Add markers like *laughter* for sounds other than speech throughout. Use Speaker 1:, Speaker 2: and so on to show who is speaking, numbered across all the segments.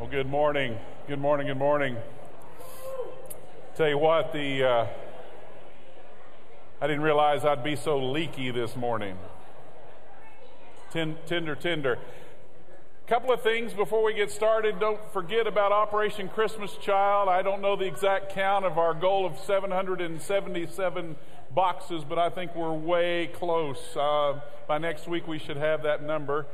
Speaker 1: Well, good morning. Good morning. Good morning. Tell you what, the uh, I didn't realize I'd be so leaky this morning. Ten, tender, tender. Couple of things before we get started. Don't forget about Operation Christmas Child. I don't know the exact count of our goal of 777 boxes, but I think we're way close. Uh, by next week, we should have that number.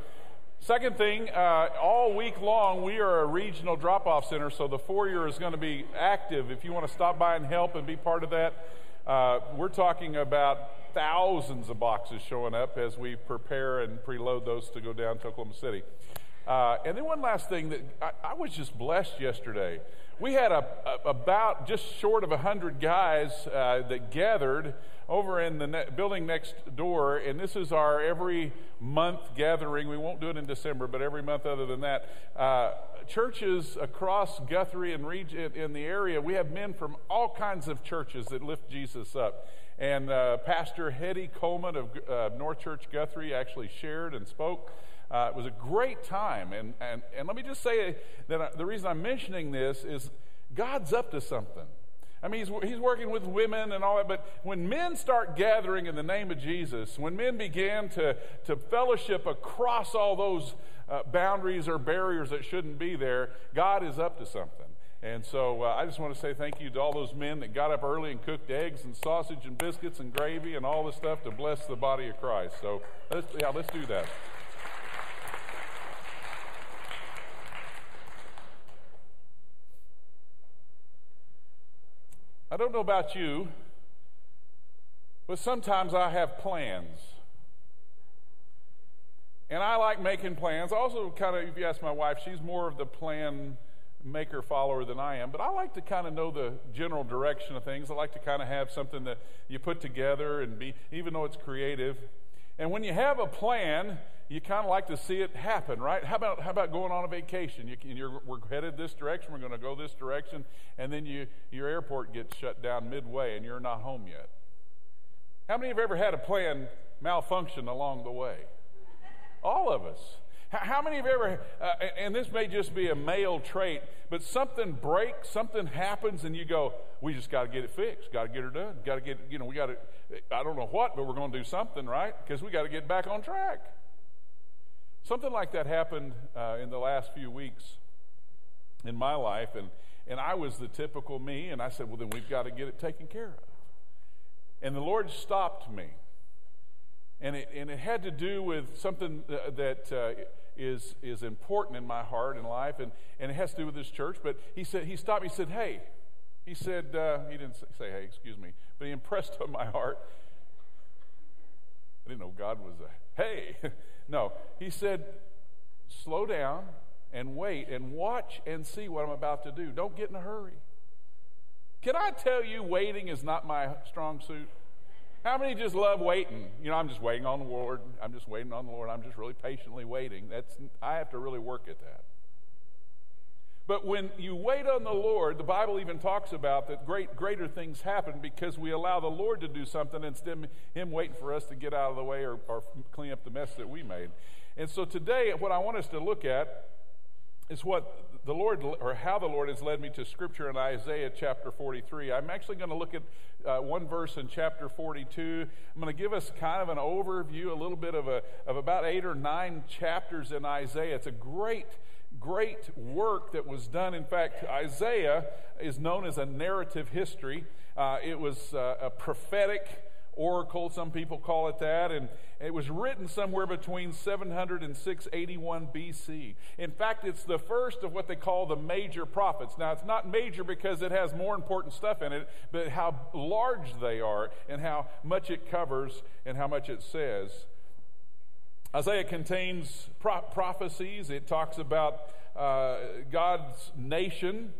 Speaker 1: Second thing, uh, all week long, we are a regional drop off center, so the foyer is going to be active. If you want to stop by and help and be part of that, uh, we're talking about thousands of boxes showing up as we prepare and preload those to go down to Oklahoma City. Uh, and then one last thing that I, I was just blessed yesterday. We had a, a about just short of 100 guys uh, that gathered over in the ne- building next door, and this is our every month gathering. We won't do it in December, but every month other than that. Uh, churches across Guthrie and region in the area, we have men from all kinds of churches that lift Jesus up. And uh, Pastor Hetty Coleman of uh, North Church Guthrie actually shared and spoke. Uh, it was a great time. And, and, and let me just say that I, the reason I'm mentioning this is God's up to something. I mean, he's, he's working with women and all that, but when men start gathering in the name of Jesus, when men began to, to fellowship across all those uh, boundaries or barriers that shouldn't be there, God is up to something. And so uh, I just want to say thank you to all those men that got up early and cooked eggs and sausage and biscuits and gravy and all this stuff to bless the body of Christ. So let's, yeah, let's do that. I don't know about you, but sometimes I have plans. And I like making plans. Also, kind of, if you ask my wife, she's more of the plan maker follower than I am, but I like to kind of know the general direction of things. I like to kind of have something that you put together and be, even though it's creative. And when you have a plan, you kind of like to see it happen, right? How about how about going on a vacation? You, you're, we're headed this direction. We're going to go this direction, and then you your airport gets shut down midway, and you're not home yet. How many have ever had a plan malfunction along the way? All of us. How many have ever, uh, and this may just be a male trait, but something breaks, something happens, and you go, we just got to get it fixed, got to get her done, got to get, you know, we got to, I don't know what, but we're going to do something, right? Because we got to get back on track. Something like that happened uh, in the last few weeks in my life, and, and I was the typical me, and I said, Well, then we've got to get it taken care of. And the Lord stopped me. And it, and it had to do with something that uh, is, is important in my heart and life, and, and it has to do with this church. But he said, he stopped me, he said, Hey, he said, uh, he didn't say, Hey, excuse me, but he impressed on my heart. I didn't know God was a hey. *laughs* No, he said, slow down and wait and watch and see what I'm about to do. Don't get in a hurry. Can I tell you, waiting is not my strong suit? How many just love waiting? You know, I'm just waiting on the Lord. I'm just waiting on the Lord. I'm just really patiently waiting. That's I have to really work at that. But when you wait on the Lord, the Bible even talks about that great, greater things happen because we allow the Lord to do something instead of Him waiting for us to get out of the way or, or clean up the mess that we made. And so today, what I want us to look at is what the Lord, or how the Lord has led me to Scripture in Isaiah chapter 43. I'm actually going to look at uh, one verse in chapter 42. I'm going to give us kind of an overview, a little bit of, a, of about eight or nine chapters in Isaiah. It's a great great work that was done. In fact, Isaiah is known as a narrative history. Uh, it was uh, a prophetic oracle, some people call it that, and it was written somewhere between 700 and 681 BC. In fact, it's the first of what they call the major prophets. Now, it's not major because it has more important stuff in it, but how large they are and how much it covers and how much it says. Isaiah contains pro- prophecies. It talks about uh, God's nation,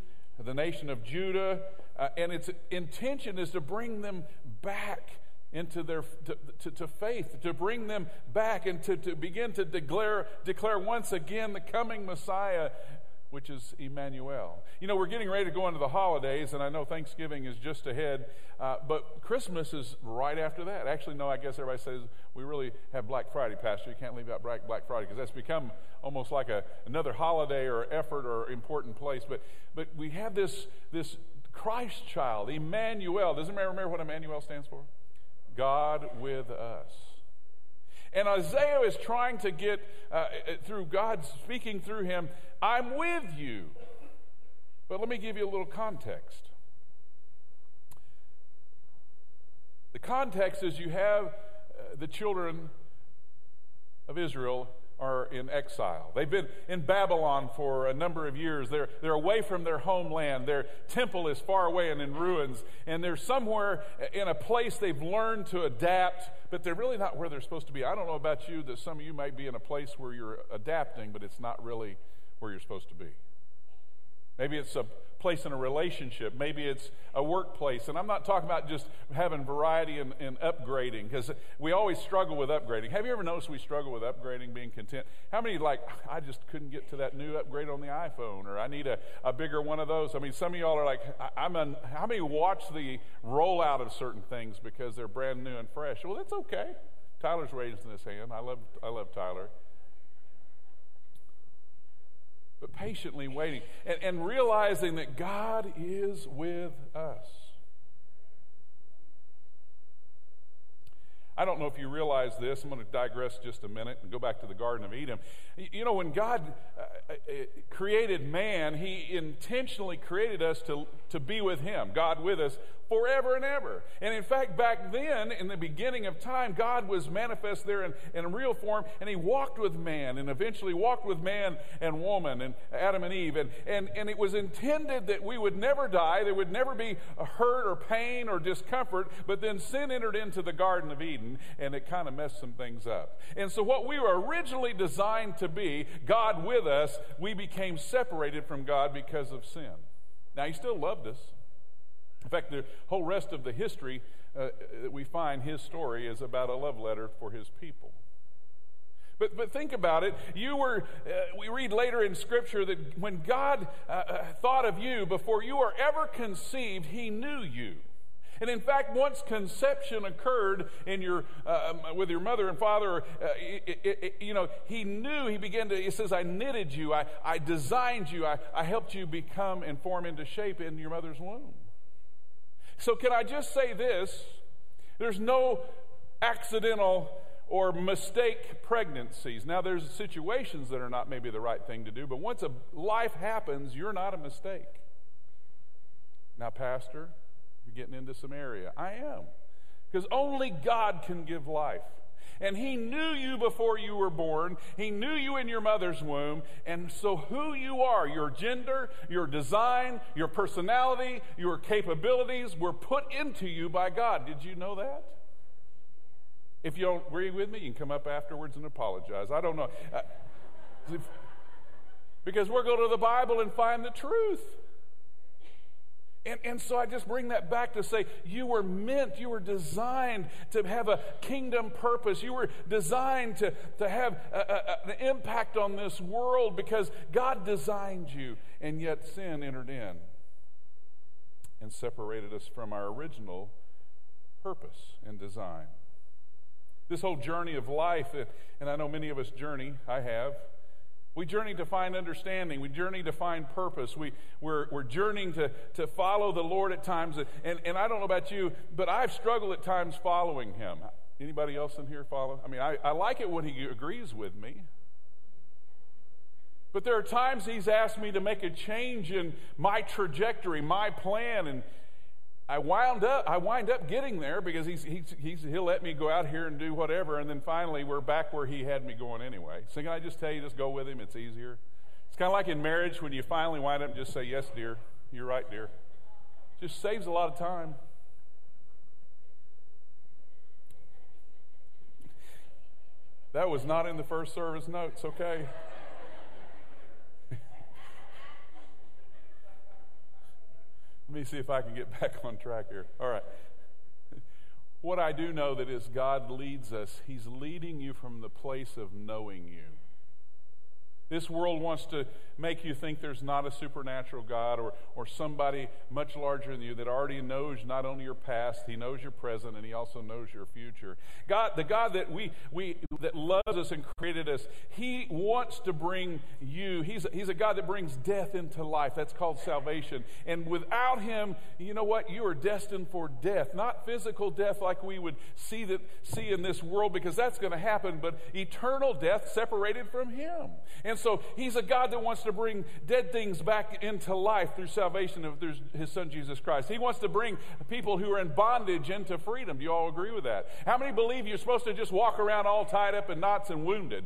Speaker 1: the nation of Judah, uh, and its intention is to bring them back into their to, to, to, faith, to bring them back and to, to begin to declare declare once again the coming Messiah which is Emmanuel. You know, we're getting ready to go into the holidays, and I know Thanksgiving is just ahead, uh, but Christmas is right after that. Actually, no, I guess everybody says we really have Black Friday, Pastor. You can't leave out Black, Black Friday because that's become almost like a, another holiday or effort or important place. But, but we have this, this Christ child, Emmanuel. Does anybody remember what Emmanuel stands for? God with us. And Isaiah is trying to get, uh, through God speaking through him, I'm with you. But let me give you a little context. The context is you have uh, the children of Israel are in exile. They've been in Babylon for a number of years. They're, they're away from their homeland. Their temple is far away and in ruins. And they're somewhere in a place they've learned to adapt, but they're really not where they're supposed to be. I don't know about you, that some of you might be in a place where you're adapting, but it's not really where you're supposed to be. Maybe it's a place in a relationship. Maybe it's a workplace. And I'm not talking about just having variety and, and upgrading, because we always struggle with upgrading. Have you ever noticed we struggle with upgrading, being content? How many, like, *sighs* I just couldn't get to that new upgrade on the iPhone, or I need a, a bigger one of those? I mean, some of y'all are like, I, am an, how many watch the rollout of certain things because they're brand new and fresh? Well, that's okay. Tyler's raising his hand. I love, I love Tyler but patiently waiting and, and realizing that God is with us. I don't know if you realize this. I'm going to digress just a minute and go back to the Garden of Eden. You know, when God uh, uh, uh, created man, He intentionally created us to, to be with Him, God with us forever and ever. And in fact, back then, in the beginning of time, God was manifest there in, in real form, and He walked with man, and eventually walked with man and woman, and Adam and Eve. And, and, and it was intended that we would never die, there would never be hurt or pain or discomfort, but then sin entered into the Garden of Eden, and it kind of messed some things up. And so, what we were originally designed to be, God with us, we became separated from God because of sin. Now, He still loved us. In fact, the whole rest of the history uh, that we find, his story, is about a love letter for his people. But, but think about it. You were, uh, we read later in Scripture that when God uh, uh thought of you before you were ever conceived, He knew you. And in fact, once conception occurred in your, uh, um, with your mother and father, uh, it, it, it, you know, he knew, he began to, He says, I knitted you, I, I designed you, I, I helped you become and form into shape in your mother's womb. So, can I just say this? There's no accidental or mistake pregnancies. Now, there's situations that are not maybe the right thing to do, but once a life happens, you're not a mistake. Now, Pastor, getting into Samaria. I am. Because only God can give life. And He knew you before you were born. He knew you in your mother's womb. And so, who you are, your gender, your design, your personality, your capabilities were put into you by God. Did you know that? If you don't agree with me, you can come up afterwards and apologize. I don't know. Uh, *laughs* because we're going to the Bible and find the truth. And, and so I just bring that back to say you were meant, you were designed to have a kingdom purpose. You were designed to, to have an impact on this world because God designed you, and yet sin entered in and separated us from our original purpose and design. This whole journey of life, and I know many of us journey, I have we journey to find understanding. We journey to find purpose. We, we're, we're journeying to, to follow the Lord at times. And, and I don't know about you, but I've struggled at times following Him. Anybody else in here follow? I mean, I, I like it when He agrees with me. But there are times He's asked me to make a change in my trajectory, my plan, and I wound up, I wind up getting there because he's, he's, he's, he'll let me go out here and do whatever, and then finally we're back where he had me going anyway. So can I just tell you, just go with him? It's easier. It's kind of like in marriage when you finally wind up and just say, "Yes, dear, you're right, dear." Just saves a lot of time. That was not in the first service notes, okay? Let me see if I can get *laughs* back on track here. All right. What I do know that is God leads us, He's leading you from the place of knowing you. This world wants to make you think there's not a supernatural God or, or somebody much larger than you that already knows not only your past, He knows your present, and He also knows your future. God, the God that we, we that loves us and created us, He wants to bring you. He's, he's a God that brings death into life. That's called salvation. And without Him, you know what? You are destined for death. Not physical death like we would see that see in this world, because that's going to happen, but eternal death separated from Him. And so He's a God that wants to bring dead things back into life through salvation of His Son Jesus Christ. He wants to bring people who are in bondage into freedom. Do you all agree with that? How many believe you're supposed to just walk around all tied up in knots and wounded?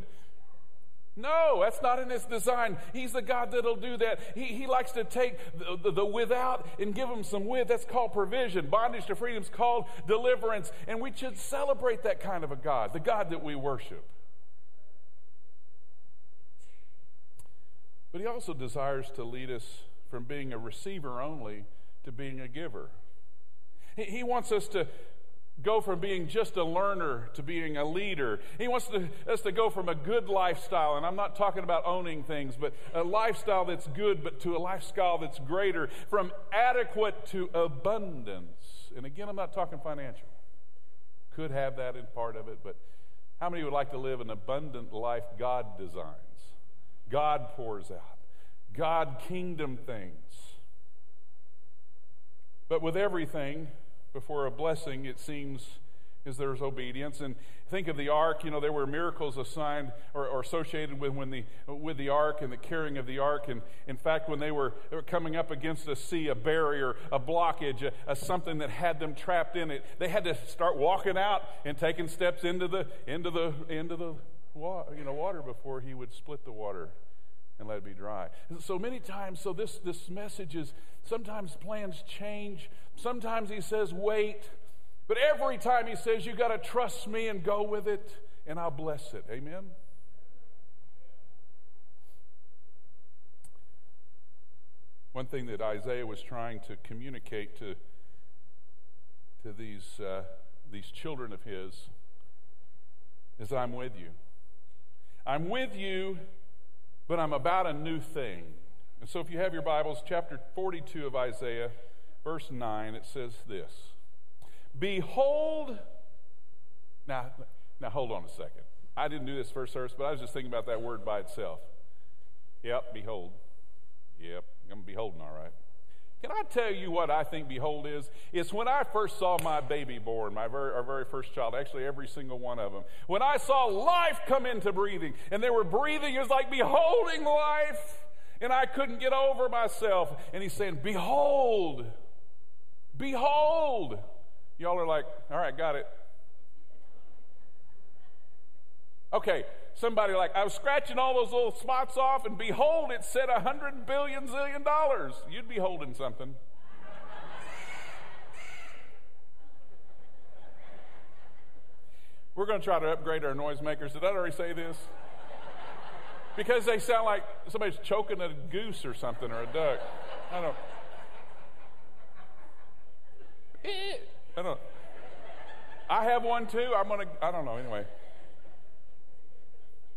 Speaker 1: No, that's not in his design. He's the God that'll do that. He, he likes to take the, the, the without and give them some with. That's called provision. Bondage to freedom is called deliverance. And we should celebrate that kind of a God, the God that we worship. But he also desires to lead us from being a receiver only to being a giver. He, wants us to go from being just a learner to being a leader. He wants to, us to go from a good lifestyle, and I'm not talking about owning things, but a lifestyle that's good, but to a lifestyle that's greater, from adequate to abundance. And again, I'm not talking financial. Could have that in part of it, but how many would like to live an abundant life God designs? God pours out. God kingdom things. But with everything, before a blessing, it seems, is there's obedience. And think of the ark, you know, there were miracles assigned or, or, associated with when the with the ark and the carrying of the ark. And in fact, when they were, they were coming up against a sea, a barrier, a blockage, a, a something that had them trapped in it, they had to start walking out and taking steps into the into the into the you know water before he would split the water and let it be dry. So many times, so this, this message is sometimes plans change. Sometimes he says, wait. But every time he says, you got to trust me and go with it, and I'll bless it. Amen? One thing that Isaiah was trying to communicate to, to these, uh, these children of his is I'm with you. I'm with you but I'm about a new thing. And so if you have your Bibles, chapter 42 of Isaiah, verse 9, it says this Behold, now, now hold on a second. I didn't do this first service, but I was just thinking about that word by itself. Yep, behold. Yep, I'm beholding all right. Can I tell you what I think behold is? It's when I first saw my baby born, my very, our very first child, actually every single one of them. When I saw life come into breathing, and they were breathing, it was like beholding life, and I couldn't get over myself. And he's saying, Behold, behold. Y'all are like, all right, got it. Okay, somebody like, I was scratching all those little spots off, and behold, it said a hundred billion zillion dollars. You'd be holding something. We're going to try to upgrade our noisemakers. Did I already say this? Because they sound like somebody's choking a goose or something or a duck. I don't. I don't. I have one too. I'm gonna. I don't know. Anyway.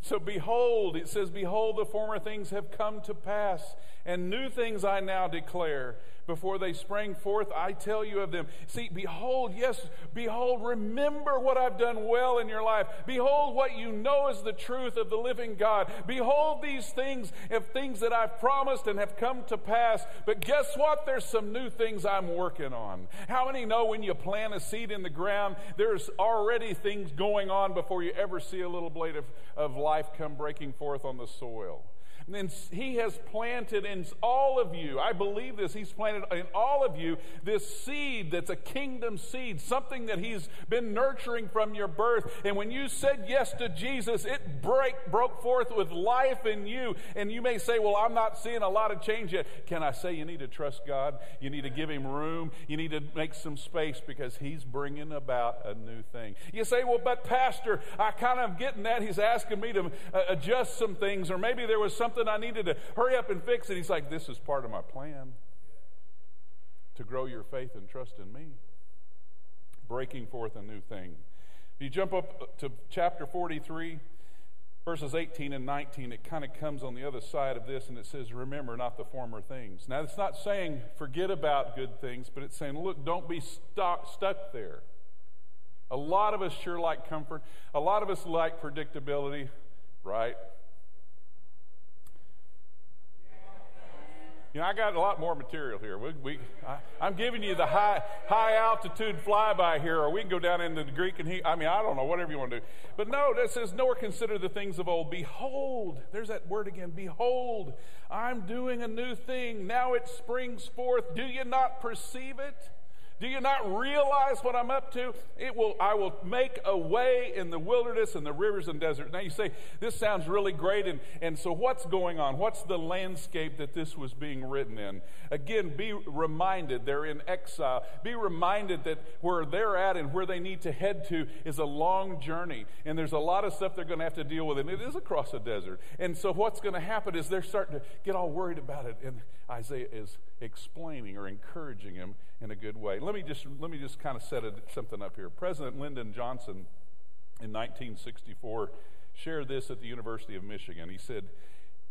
Speaker 1: so behold, it says, Behold, the former things have come to pass, and new things I now declare before they sprang forth, I tell you of them. See, behold, yes, behold, remember what I've done well in your life. Behold, what you know is the truth of the living God. Behold, these things of things that I've promised and have come to pass. But guess what? There's some new things I'm working on. How many know when you plant a seed in the ground, there's already things going on before you ever see a little blade of, of life come breaking forth on the soil? And He has planted in all of you, I believe this, He's planted in all of you this seed that's a kingdom seed, something that He's been nurturing from your birth. And when you said yes to Jesus, it break, broke forth with life in you. And you may say, Well, I'm not seeing a lot of change yet. Can I say you need to trust God? You need to give Him room. You need to make some space because He's bringing about a new thing. You say, Well, but Pastor, I kind of getting that. He's asking me to uh, adjust some things, or maybe there was something something I needed to hurry up and fix it. He's like, This is part of my plan to grow your faith and trust in me. Breaking forth a new thing. If you jump up to chapter 43, verses 18 and 19, it kind of comes on the other side of this and it says, Remember not the former things. Now, it's not saying forget about good things, but it's saying, Look, don't be stuck, stuck there. A lot of us sure like comfort. A lot of us like predictability, right? You know, I got a lot more material here. We, we, I, am giving you the high, high altitude flyby here, or we can go down into the Greek and he, I mean, I don't know, whatever you want to do. But no, that says, nor consider the things of old. Behold, there's that word again. Behold, I'm doing a new thing. Now it springs forth. Do you not perceive it? Do you not realize what I'm up to? It will, I will make a way in the wilderness and the rivers and deserts. Now you say, this sounds really great. And, and so what's going on? What's the landscape that this was being written in? Again, be reminded they're in exile. Be reminded that where they're at and where they need to head to is a long journey. And there's a lot of stuff they're going to have to deal with. And it is across a desert. And so what's going to happen is they're starting to get all worried about it. And Isaiah is explaining or encouraging him in a good way. Let me just let me just kind of set it, something up here. President Lyndon Johnson in 1964 shared this at the University of Michigan. He said,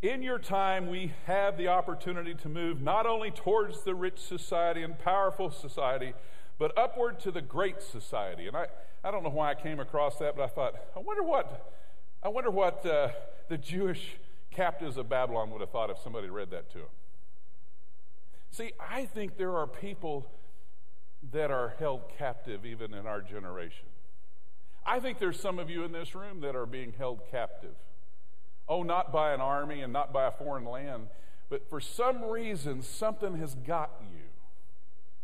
Speaker 1: "In your time we have the opportunity to move not only towards the rich society and powerful society, but upward to the great society." And I I don't know why I came across that, but I thought, I wonder what I wonder what uh, the Jewish captives of Babylon would have thought if somebody read that to them. See, I think there are people that are held captive even in our generation. I think there's some of you in this room that are being held captive. Oh, not by an army and not by a foreign land, but for some reason, something has got you.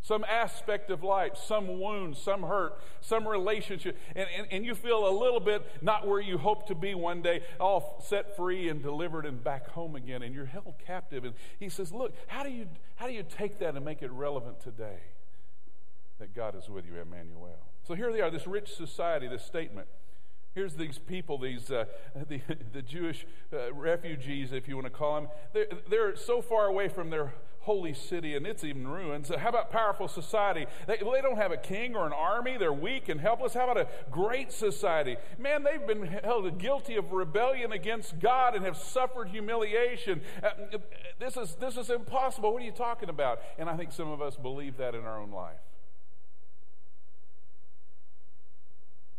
Speaker 1: Some aspect of life, some wound, some hurt, some relationship, and, and, and you feel a little bit not where you hope to be one day, all set free and delivered and back home again, and you're held captive. And he says, Look, how do you, how do you take that and make it relevant today? that God is with you, Emmanuel. So here they are, this rich society, this statement. Here's these people, these uh, *laughs* the, the Jewish uh, refugees, if you want to call them. They're, they're so far away from their holy city and it's even ruins. How about powerful society? They, they don't have a king or an army. They're weak and helpless. How about a great society? Man, they've been held guilty of rebellion against God and have suffered humiliation. Uh, this is, this is impossible. What are you talking about? And I think some of us believe that in our own life.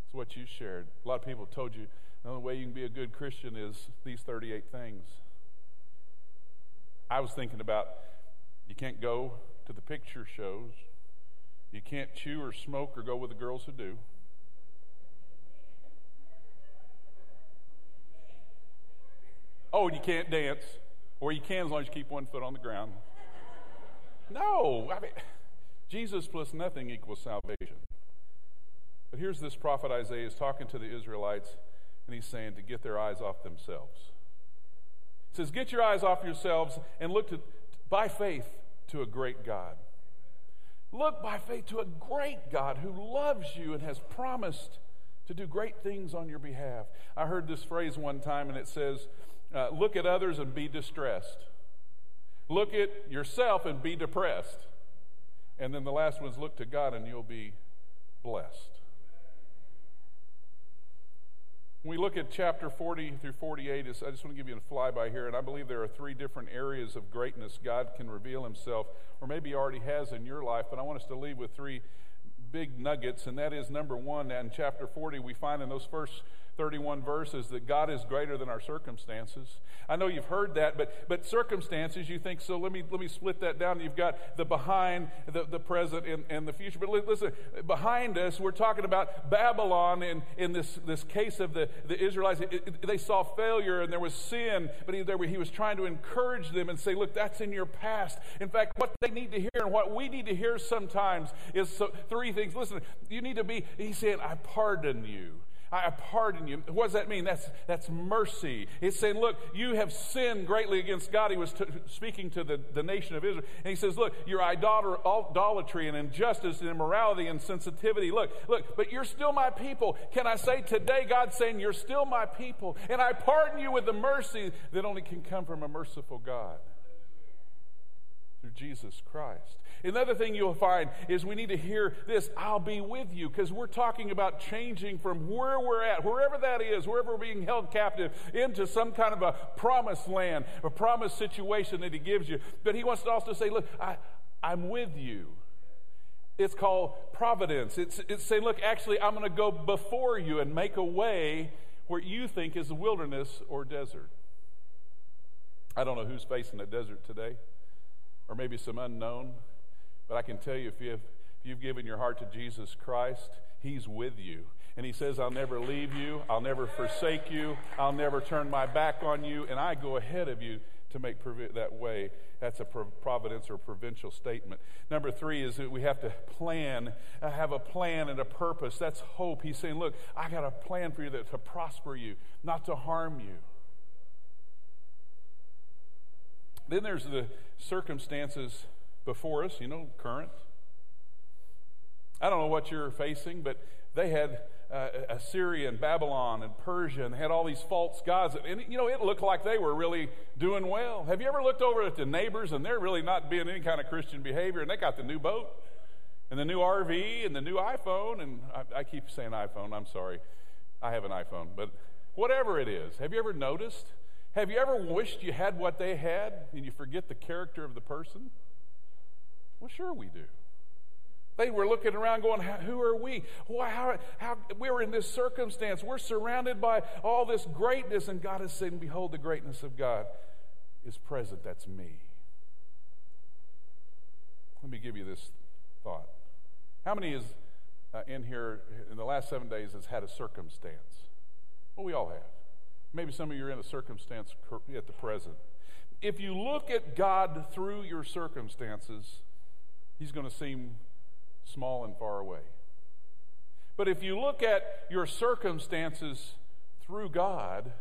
Speaker 1: It's what you shared. A lot of people told you the only way you can be a good Christian is these 38 things. I was thinking about you can't go to the picture shows, you can't chew or smoke or go with the girls who do. Oh, and you can't dance, or you can as long as you keep one foot on the ground. No, I mean, Jesus plus nothing equals salvation. But here's this prophet Isaiah is talking to the Israelites, and he's saying to get their eyes off themselves. He says, Get your eyes off yourselves and look to, by faith to a great God. Look by faith to a great God who loves you and has promised to do great things on your behalf. I heard this phrase one time, and it says, uh, Look at others and be distressed. Look at yourself and be depressed. And then the last one is look to God and you'll be blessed. When we look at chapter 40 through 48, I just want to give you a flyby here, and I believe there are three different areas of greatness God can reveal himself, or maybe already has in your life, but I want us to leave with three big nuggets, and that is number one, in chapter 40, we find in those first 31 verses that God is greater than our circumstances. I know you've heard that, but, but circumstances, you think, so let me, let me split that down. You've got the behind, the, the present, and, and the future. But listen, behind us, we're talking about Babylon in, in this, this case of the, the Israelites. It, it, they saw failure and there was sin, but he, there, he was trying to encourage them and say, look, that's in your past. In fact, what they need to hear and what we need to hear sometimes is so, three things. Listen, you need to be, he's saying, I pardon you. I pardon you. What does that mean? That's, that's mercy. It's saying, look, you have sinned greatly against God. He was t- speaking to the, the nation of Israel. And he says, look, your idolatry and injustice and immorality and sensitivity. Look, look, but you're still my people. Can I say today, God's saying, you're still my people. And I pardon you with the mercy that only can come from a merciful God through Jesus Christ. Another thing you'll find is we need to hear this I'll be with you, because we're talking about changing from where we're at, wherever that is, wherever we're being held captive, into some kind of a promised land, a promised situation that He gives you. But He wants to also say, Look, I, I'm with you. It's called providence. It's, it's saying, Look, actually, I'm going to go before you and make a way where you think is a wilderness or desert. I don't know who's facing a desert today or maybe some unknown. But I can tell you if you've, if you've given your heart to Jesus Christ, He's with you. And He says, I'll never leave you, I'll never forsake you, I'll never turn my back on you, and I go ahead of you to make provi- that way. That's a providence or provincial statement. Number three is that we have to plan, uh, have a plan and a purpose. That's hope. He's saying, Look, I got a plan for you that, to prosper you, not to harm you. Then there's the circumstances before us, you know, current. I don't know what you're facing, but they had uh, Assyria and Babylon and Persia and had all these false gods. And, you know, it looked like they were really doing well. Have you ever looked over at the neighbors and they're really not being any kind of Christian behavior and they got the new boat and the new RV and the new iPhone? And I, I keep saying iPhone, I'm sorry. I have an iPhone, but whatever it is, have you ever noticed? Have you ever wished you had what they had and you forget the character of the person? Well, sure we do. They were looking around going, Who are we? Why, how, how, we're in this circumstance. We're surrounded by all this greatness, and God is saying, Behold, the greatness of God is present. That's me. Let me give you this thought. How many is uh, in here in the last seven days has had a circumstance? Well, we all have. Maybe some of you are in a circumstance at the present. If you look at God through your circumstances, He's going to seem small and far away. But if you look at your circumstances through God,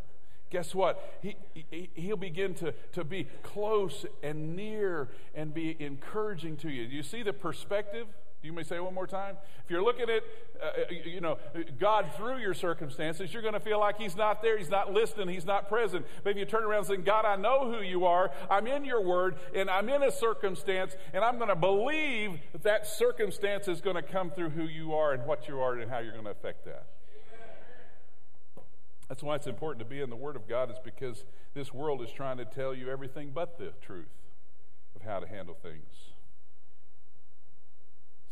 Speaker 1: guess what? He, he, he'll begin to, to be close and near and be encouraging to you. Do you see the perspective? You may say one more time. If you're looking at, uh, you know, God through your circumstances, you're going to feel like He's not there, He's not listening, He's not present. But if you turn around and say, God, I know who you are, I'm in your word, and I'm in a circumstance, and I'm going to believe that that circumstance is going to come through who you are and what you are and how you're going to affect that. That's why it's important to be in the Word of God, is because this world is trying to tell you everything but the truth of how to handle things.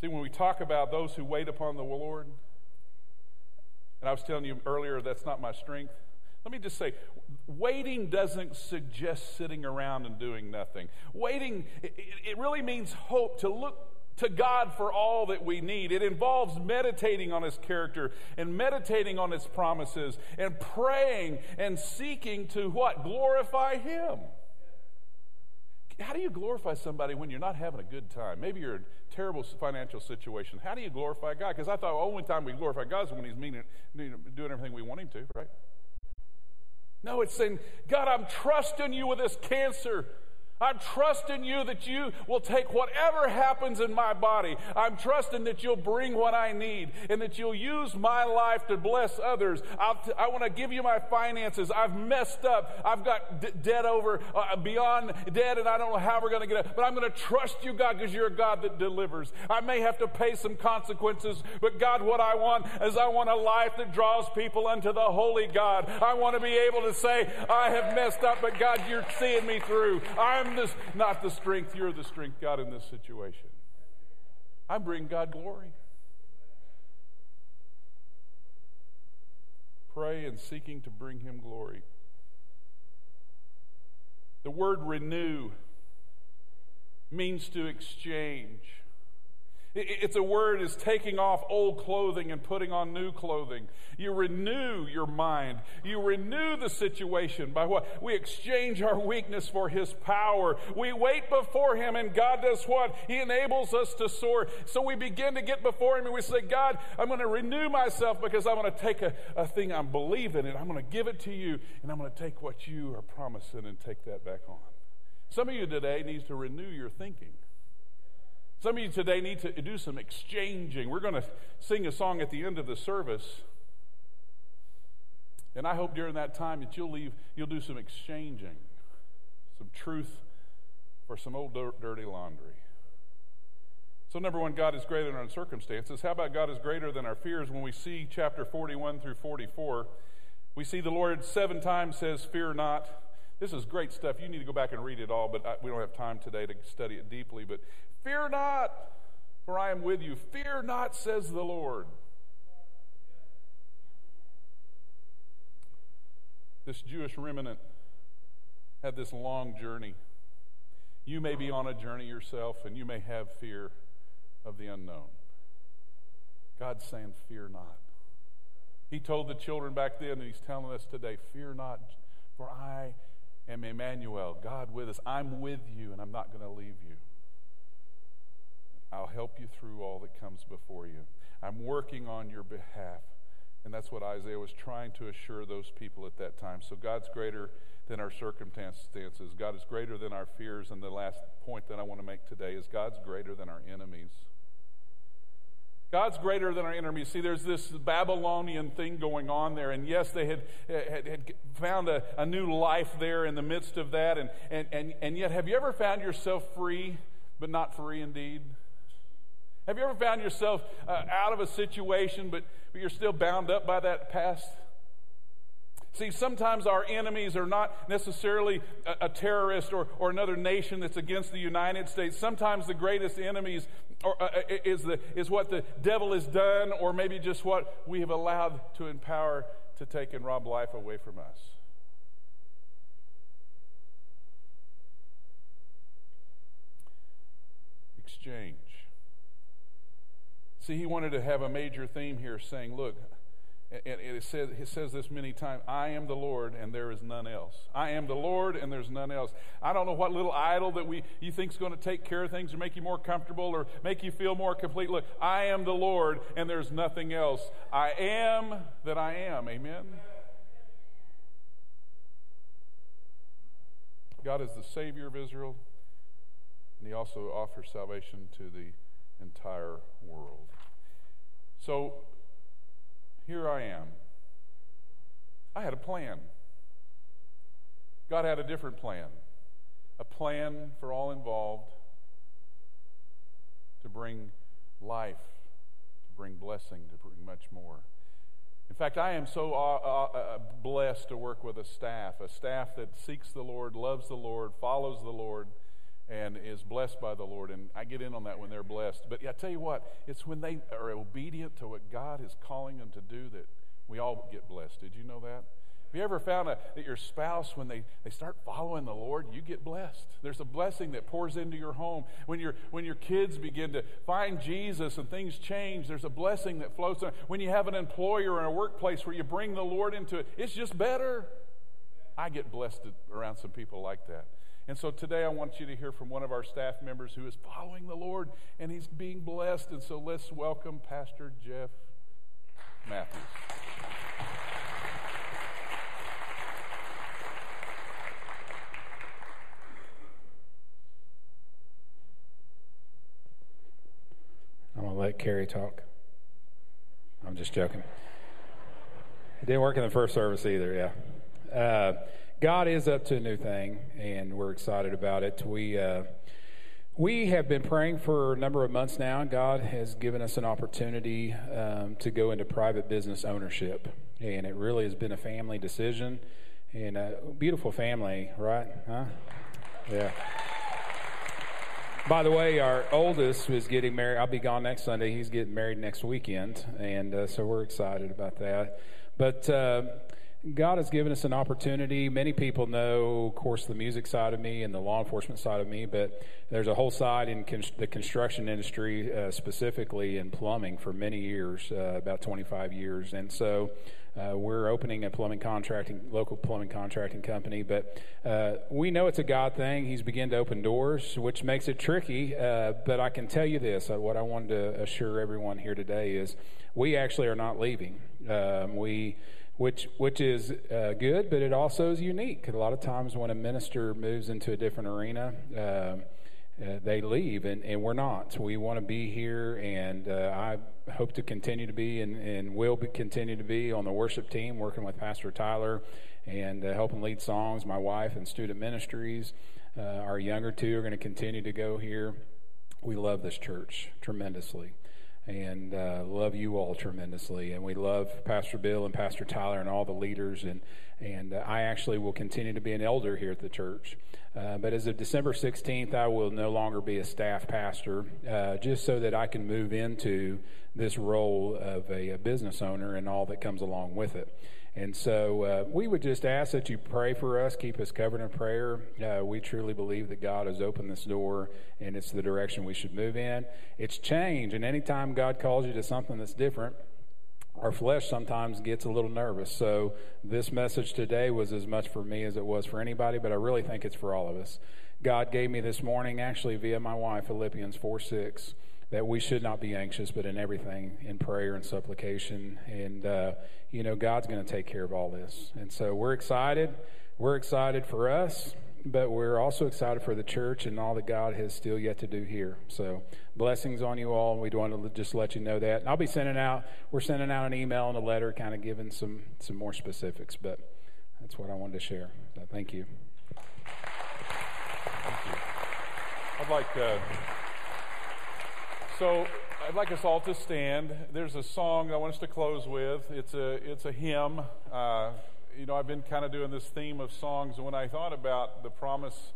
Speaker 1: See, when we talk about those who wait upon the Lord, and I was telling you earlier that's not my strength. Let me just say, waiting doesn't suggest sitting around and doing nothing. Waiting, it, it really means hope, to look to God for all that we need. It involves meditating on His character and meditating on His promises and praying and seeking to what? Glorify Him. How do you glorify somebody when you're not having a good time? Maybe you're in a terrible financial situation. How do you glorify God? Because I thought the only time we glorify God is when He's meaning, doing everything we want Him to, right? No, it's saying, God, I'm trusting you with this cancer. I'm trusting you that you will take whatever happens in my body. I'm trusting that you'll bring what I need and that you'll use my life to bless others. T- i want to give you my finances. I've messed up. I've got d- debt over uh, beyond debt and I don't know how we're going to get it. But I'm going to trust you, God, because you're a God that delivers. I may have to pay some consequences, but God, what I want is I want a life that draws people unto the holy God. I want to be able to say, I have messed up, but God, you're seeing me through. I'm this, not the strength. You're the strength, God, in this situation. I bring God glory. Pray and seeking to bring Him glory. The word renew means to exchange. It's a word is taking off old clothing and putting on new clothing. You renew your mind. You renew the situation by what? We exchange our weakness for His power. We wait before Him and God does what? He enables us to soar. So we begin to get before Him and we say, God, I'm going to renew myself because I'm going to take a, a thing I'm believing and I'm going to give it to you and I'm going to take what you are promising and take that back on. Some of you today needs to renew your thinking. Some of you today need to do some exchanging. We're going to sing a song at the end of the service. And I hope during that time that you'll leave, you'll do some exchanging, some truth for some old dirty laundry. So, number one, God is greater than our circumstances. How about God is greater than our fears? When we see chapter 41 through 44, we see the Lord seven times says, Fear not. This is great stuff. You need to go back and read it all, but I, we don't have time today to study it deeply. But fear not, for I am with you. Fear not, says the Lord. This Jewish remnant had this long journey. You may be on a journey yourself, and you may have fear of the unknown. God's saying, Fear not. He told the children back then, and He's telling us today, Fear not, for I am Emmanuel, God with us. I'm with you, and I'm not going to leave you. I'll help you through all that comes before you. I'm working on your behalf. And that's what Isaiah was trying to assure those people at that time. So God's greater than our circumstances. God is greater than our fears. And the last point that I want to make today is God's greater than our enemies. God's greater than our enemies. See, there's this Babylonian thing going on there. And yes, they had, had, had found a, a, new life there in the midst of that. And, and, and, and yet, have you ever found yourself free, but not free indeed? Have you ever found yourself uh, out of a situation, but, but you're still bound up by that past? See, sometimes our enemies are not necessarily a, a, terrorist or, or another nation that's against the United States. Sometimes the greatest enemies are, uh, uh, is, the, is what the devil has done, or maybe just what we have allowed to empower to take and rob life away from us. Exchange. See, he wanted to have a major theme here saying, look, it says, it says this many times I am the Lord and there is none else. I am the Lord and there's none else. I don't know what little idol that we, you think is going to take care of things or make you more comfortable or make you feel more complete. Look, I am the Lord and there's nothing else. I am that I am. Amen? God is the Savior of Israel, and He also offers salvation to the entire world. So here I am. I had a plan. God had a different plan, a plan for all involved to bring life, to bring blessing, to bring much more. In fact, I am so uh, uh, uh, blessed to work with a staff, a staff that seeks the Lord, loves the Lord, follows the Lord, and is blessed by the Lord. And I get in on that when they're blessed. But I tell you what, it's when they are obedient to what God is calling them to do that we all get blessed. Did you know that? Have you ever found a, that your spouse, when they, they start following the Lord, you get blessed? There's a blessing that pours into your home. When, your when your kids begin to find Jesus and things change, there's a blessing that flows. When you have an employer and a workplace where you bring the Lord into it, it's just better. I get blessed around some people like that. And so today I want you to hear from one of our staff members who is following the Lord and he's being blessed. And so let's welcome Pastor Jeff Matthews.
Speaker 2: I'm going to let Carrie talk. I'm just joking. It didn't work in the first service either, yeah. Uh, God is up to a new thing, and we're excited about it. We uh, we have been praying for a number of months now. God has given us an opportunity um, to go into private business ownership, and it really has been a family decision, and a beautiful family, right? Huh? Yeah. By the way, our oldest is getting married. I'll be gone next Sunday. He's getting married next weekend, and uh, so we're excited about that. But uh, God has given us an opportunity. Many people know, of course, the music side of me and the law enforcement side of me, but there's a whole side in con- the construction industry, uh, specifically in plumbing, for many years, uh, about 25 years. And so uh, we're opening a plumbing contracting, local plumbing contracting company, but uh, we know it's a God thing. He's begun to open doors, which makes it tricky. Uh, but I can tell you this: uh, what I wanted to assure everyone here today is, we actually are not leaving. Um, we which which is uh, good, but it also is unique. A lot of times when a minister moves into a different arena, uh, uh, they leave, and, and we're not. We want to be here, and uh, I hope to continue to be, and, and will be, continue to be on the worship team, working with Pastor Tyler and uh, helping lead songs. My wife and student ministries. Uh, our younger two are going to continue to go here. We love this church tremendously and uh, love you all tremendously. And we love Pastor Bill and Pastor Tyler and all the leaders. And, and uh, I actually will continue to be an elder here at the church. Uh, but as of December 16th, I will no longer be a staff pastor, uh, just so that I can move into this role of a, a business owner and all that comes along with it. And so uh, we would just ask that you pray for us, keep us covered in prayer. Uh, we truly believe that God has opened this door and it's the direction we should move in. It's change, and anytime God calls you to something that's different, our flesh sometimes gets a little nervous. So this message today was as much for me as it was for anybody, but I really think it's for all of us. God gave me this morning, actually via my wife, Philippians 4 6 that we should not be anxious, but in everything, in prayer and supplication. And, uh, you know, God's going to take care of all this. And so we're excited. We're excited for us, but we're also excited for the church and all that God has still yet to do here. So blessings on you all. And we want to just let you know that. And I'll be sending out, we're sending out an email and a letter kind of giving some, some more specifics, but that's what I wanted to share. So thank you.
Speaker 1: Thank you. I'd like uh, so I'd like us all to stand. There's a song I want us to close with. It's a it's a hymn. Uh, you know, I've been kind of doing this theme of songs, and when I thought about the promise,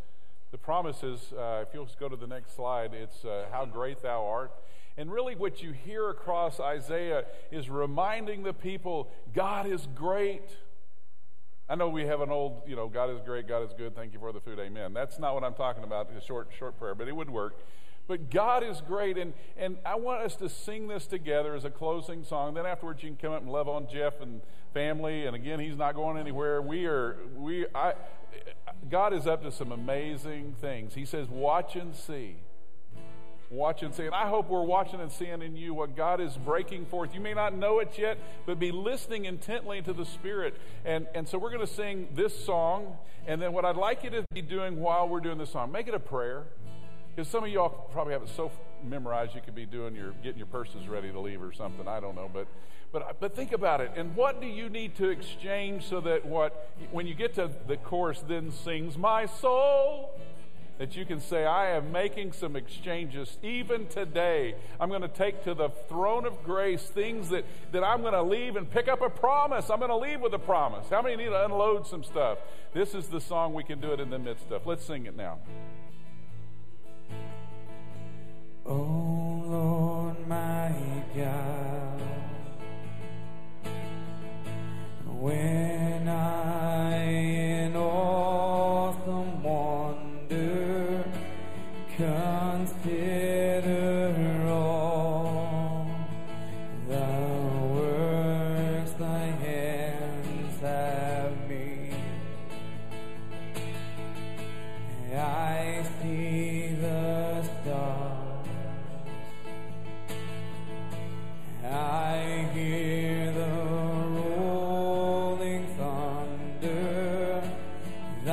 Speaker 1: the promises. Uh, if you'll go to the next slide, it's uh, "How Great Thou Art." And really, what you hear across Isaiah is reminding the people God is great. I know we have an old, you know, God is great, God is good, thank you for the food, amen. That's not what I'm talking about, a short, short prayer, but it would work. But God is great, and, and I want us to sing this together as a closing song. Then afterwards, you can come up and love on Jeff and family. And again, he's not going anywhere. We are, we, I, God is up to some amazing things. He says, "Watch and see." Watch and see. And I hope we're watching and seeing in you what God is breaking forth. You may not know it yet, but be listening intently to the Spirit. And, and so we're going to sing this song. And then what I'd like you to be doing while we're doing this song, make it a prayer. Because some of y'all probably have it so memorized you could be doing your getting your purses ready to leave or something. I don't know, but but uh, but think about it. And what do you need to exchange so that what when you get to the chorus then sings my soul that you can say, I am making some exchanges even today. I'm going to take to the throne of grace things that, that I'm going to leave and pick up a promise. I'm going to leave with a promise. How many need to unload some stuff? This is the song we can do it in the midst of. Let's sing it now.
Speaker 3: Oh Lord my God,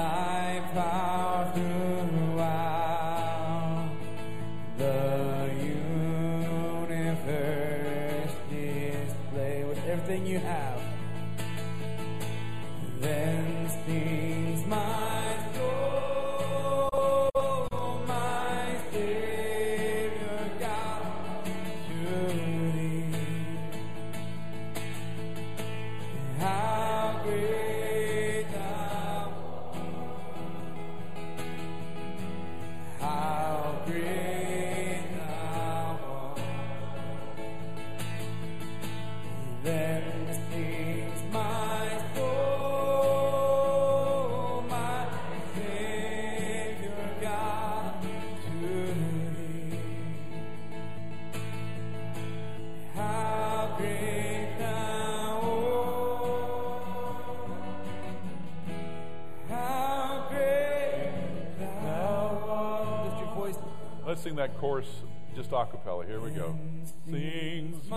Speaker 3: thy power
Speaker 1: chorus just a cappella. Here we go. Sings my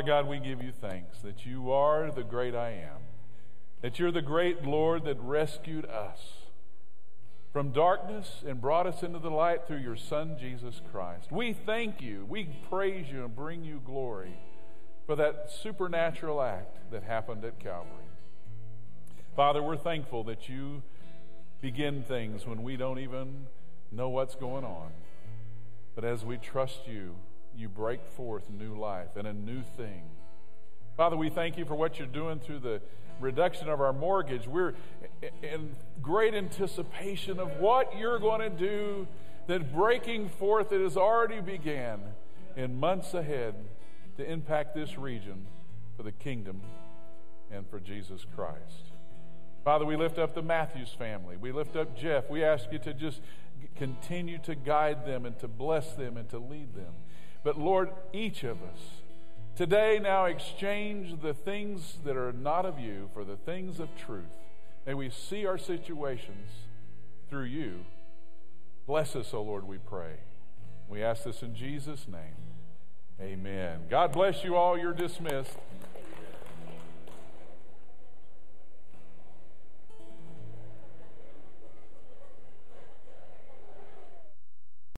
Speaker 1: Father God, we give you thanks that you are the great I am, that you're the great Lord that rescued us from darkness and brought us into the light through your Son, Jesus Christ. We thank you, we praise you, and bring you glory for that supernatural act that happened at Calvary. Father, we're thankful that you begin things when we don't even know what's going on. But as we trust you, you break forth new life and a new thing. Father, we thank you for what you're doing through the reduction of our mortgage. We're in great anticipation of what you're going to do, that breaking forth that has already began in months ahead to impact this region for the kingdom and for Jesus Christ. Father, we lift up the Matthews family. We lift up Jeff. We ask you to just continue to guide them and to bless them and to lead them. But Lord, each of us today now exchange the things that are not of you for the things of truth. May we see our situations through you. Bless us, O oh Lord, we pray. We ask this in Jesus' name. Amen. God bless you all. You're dismissed.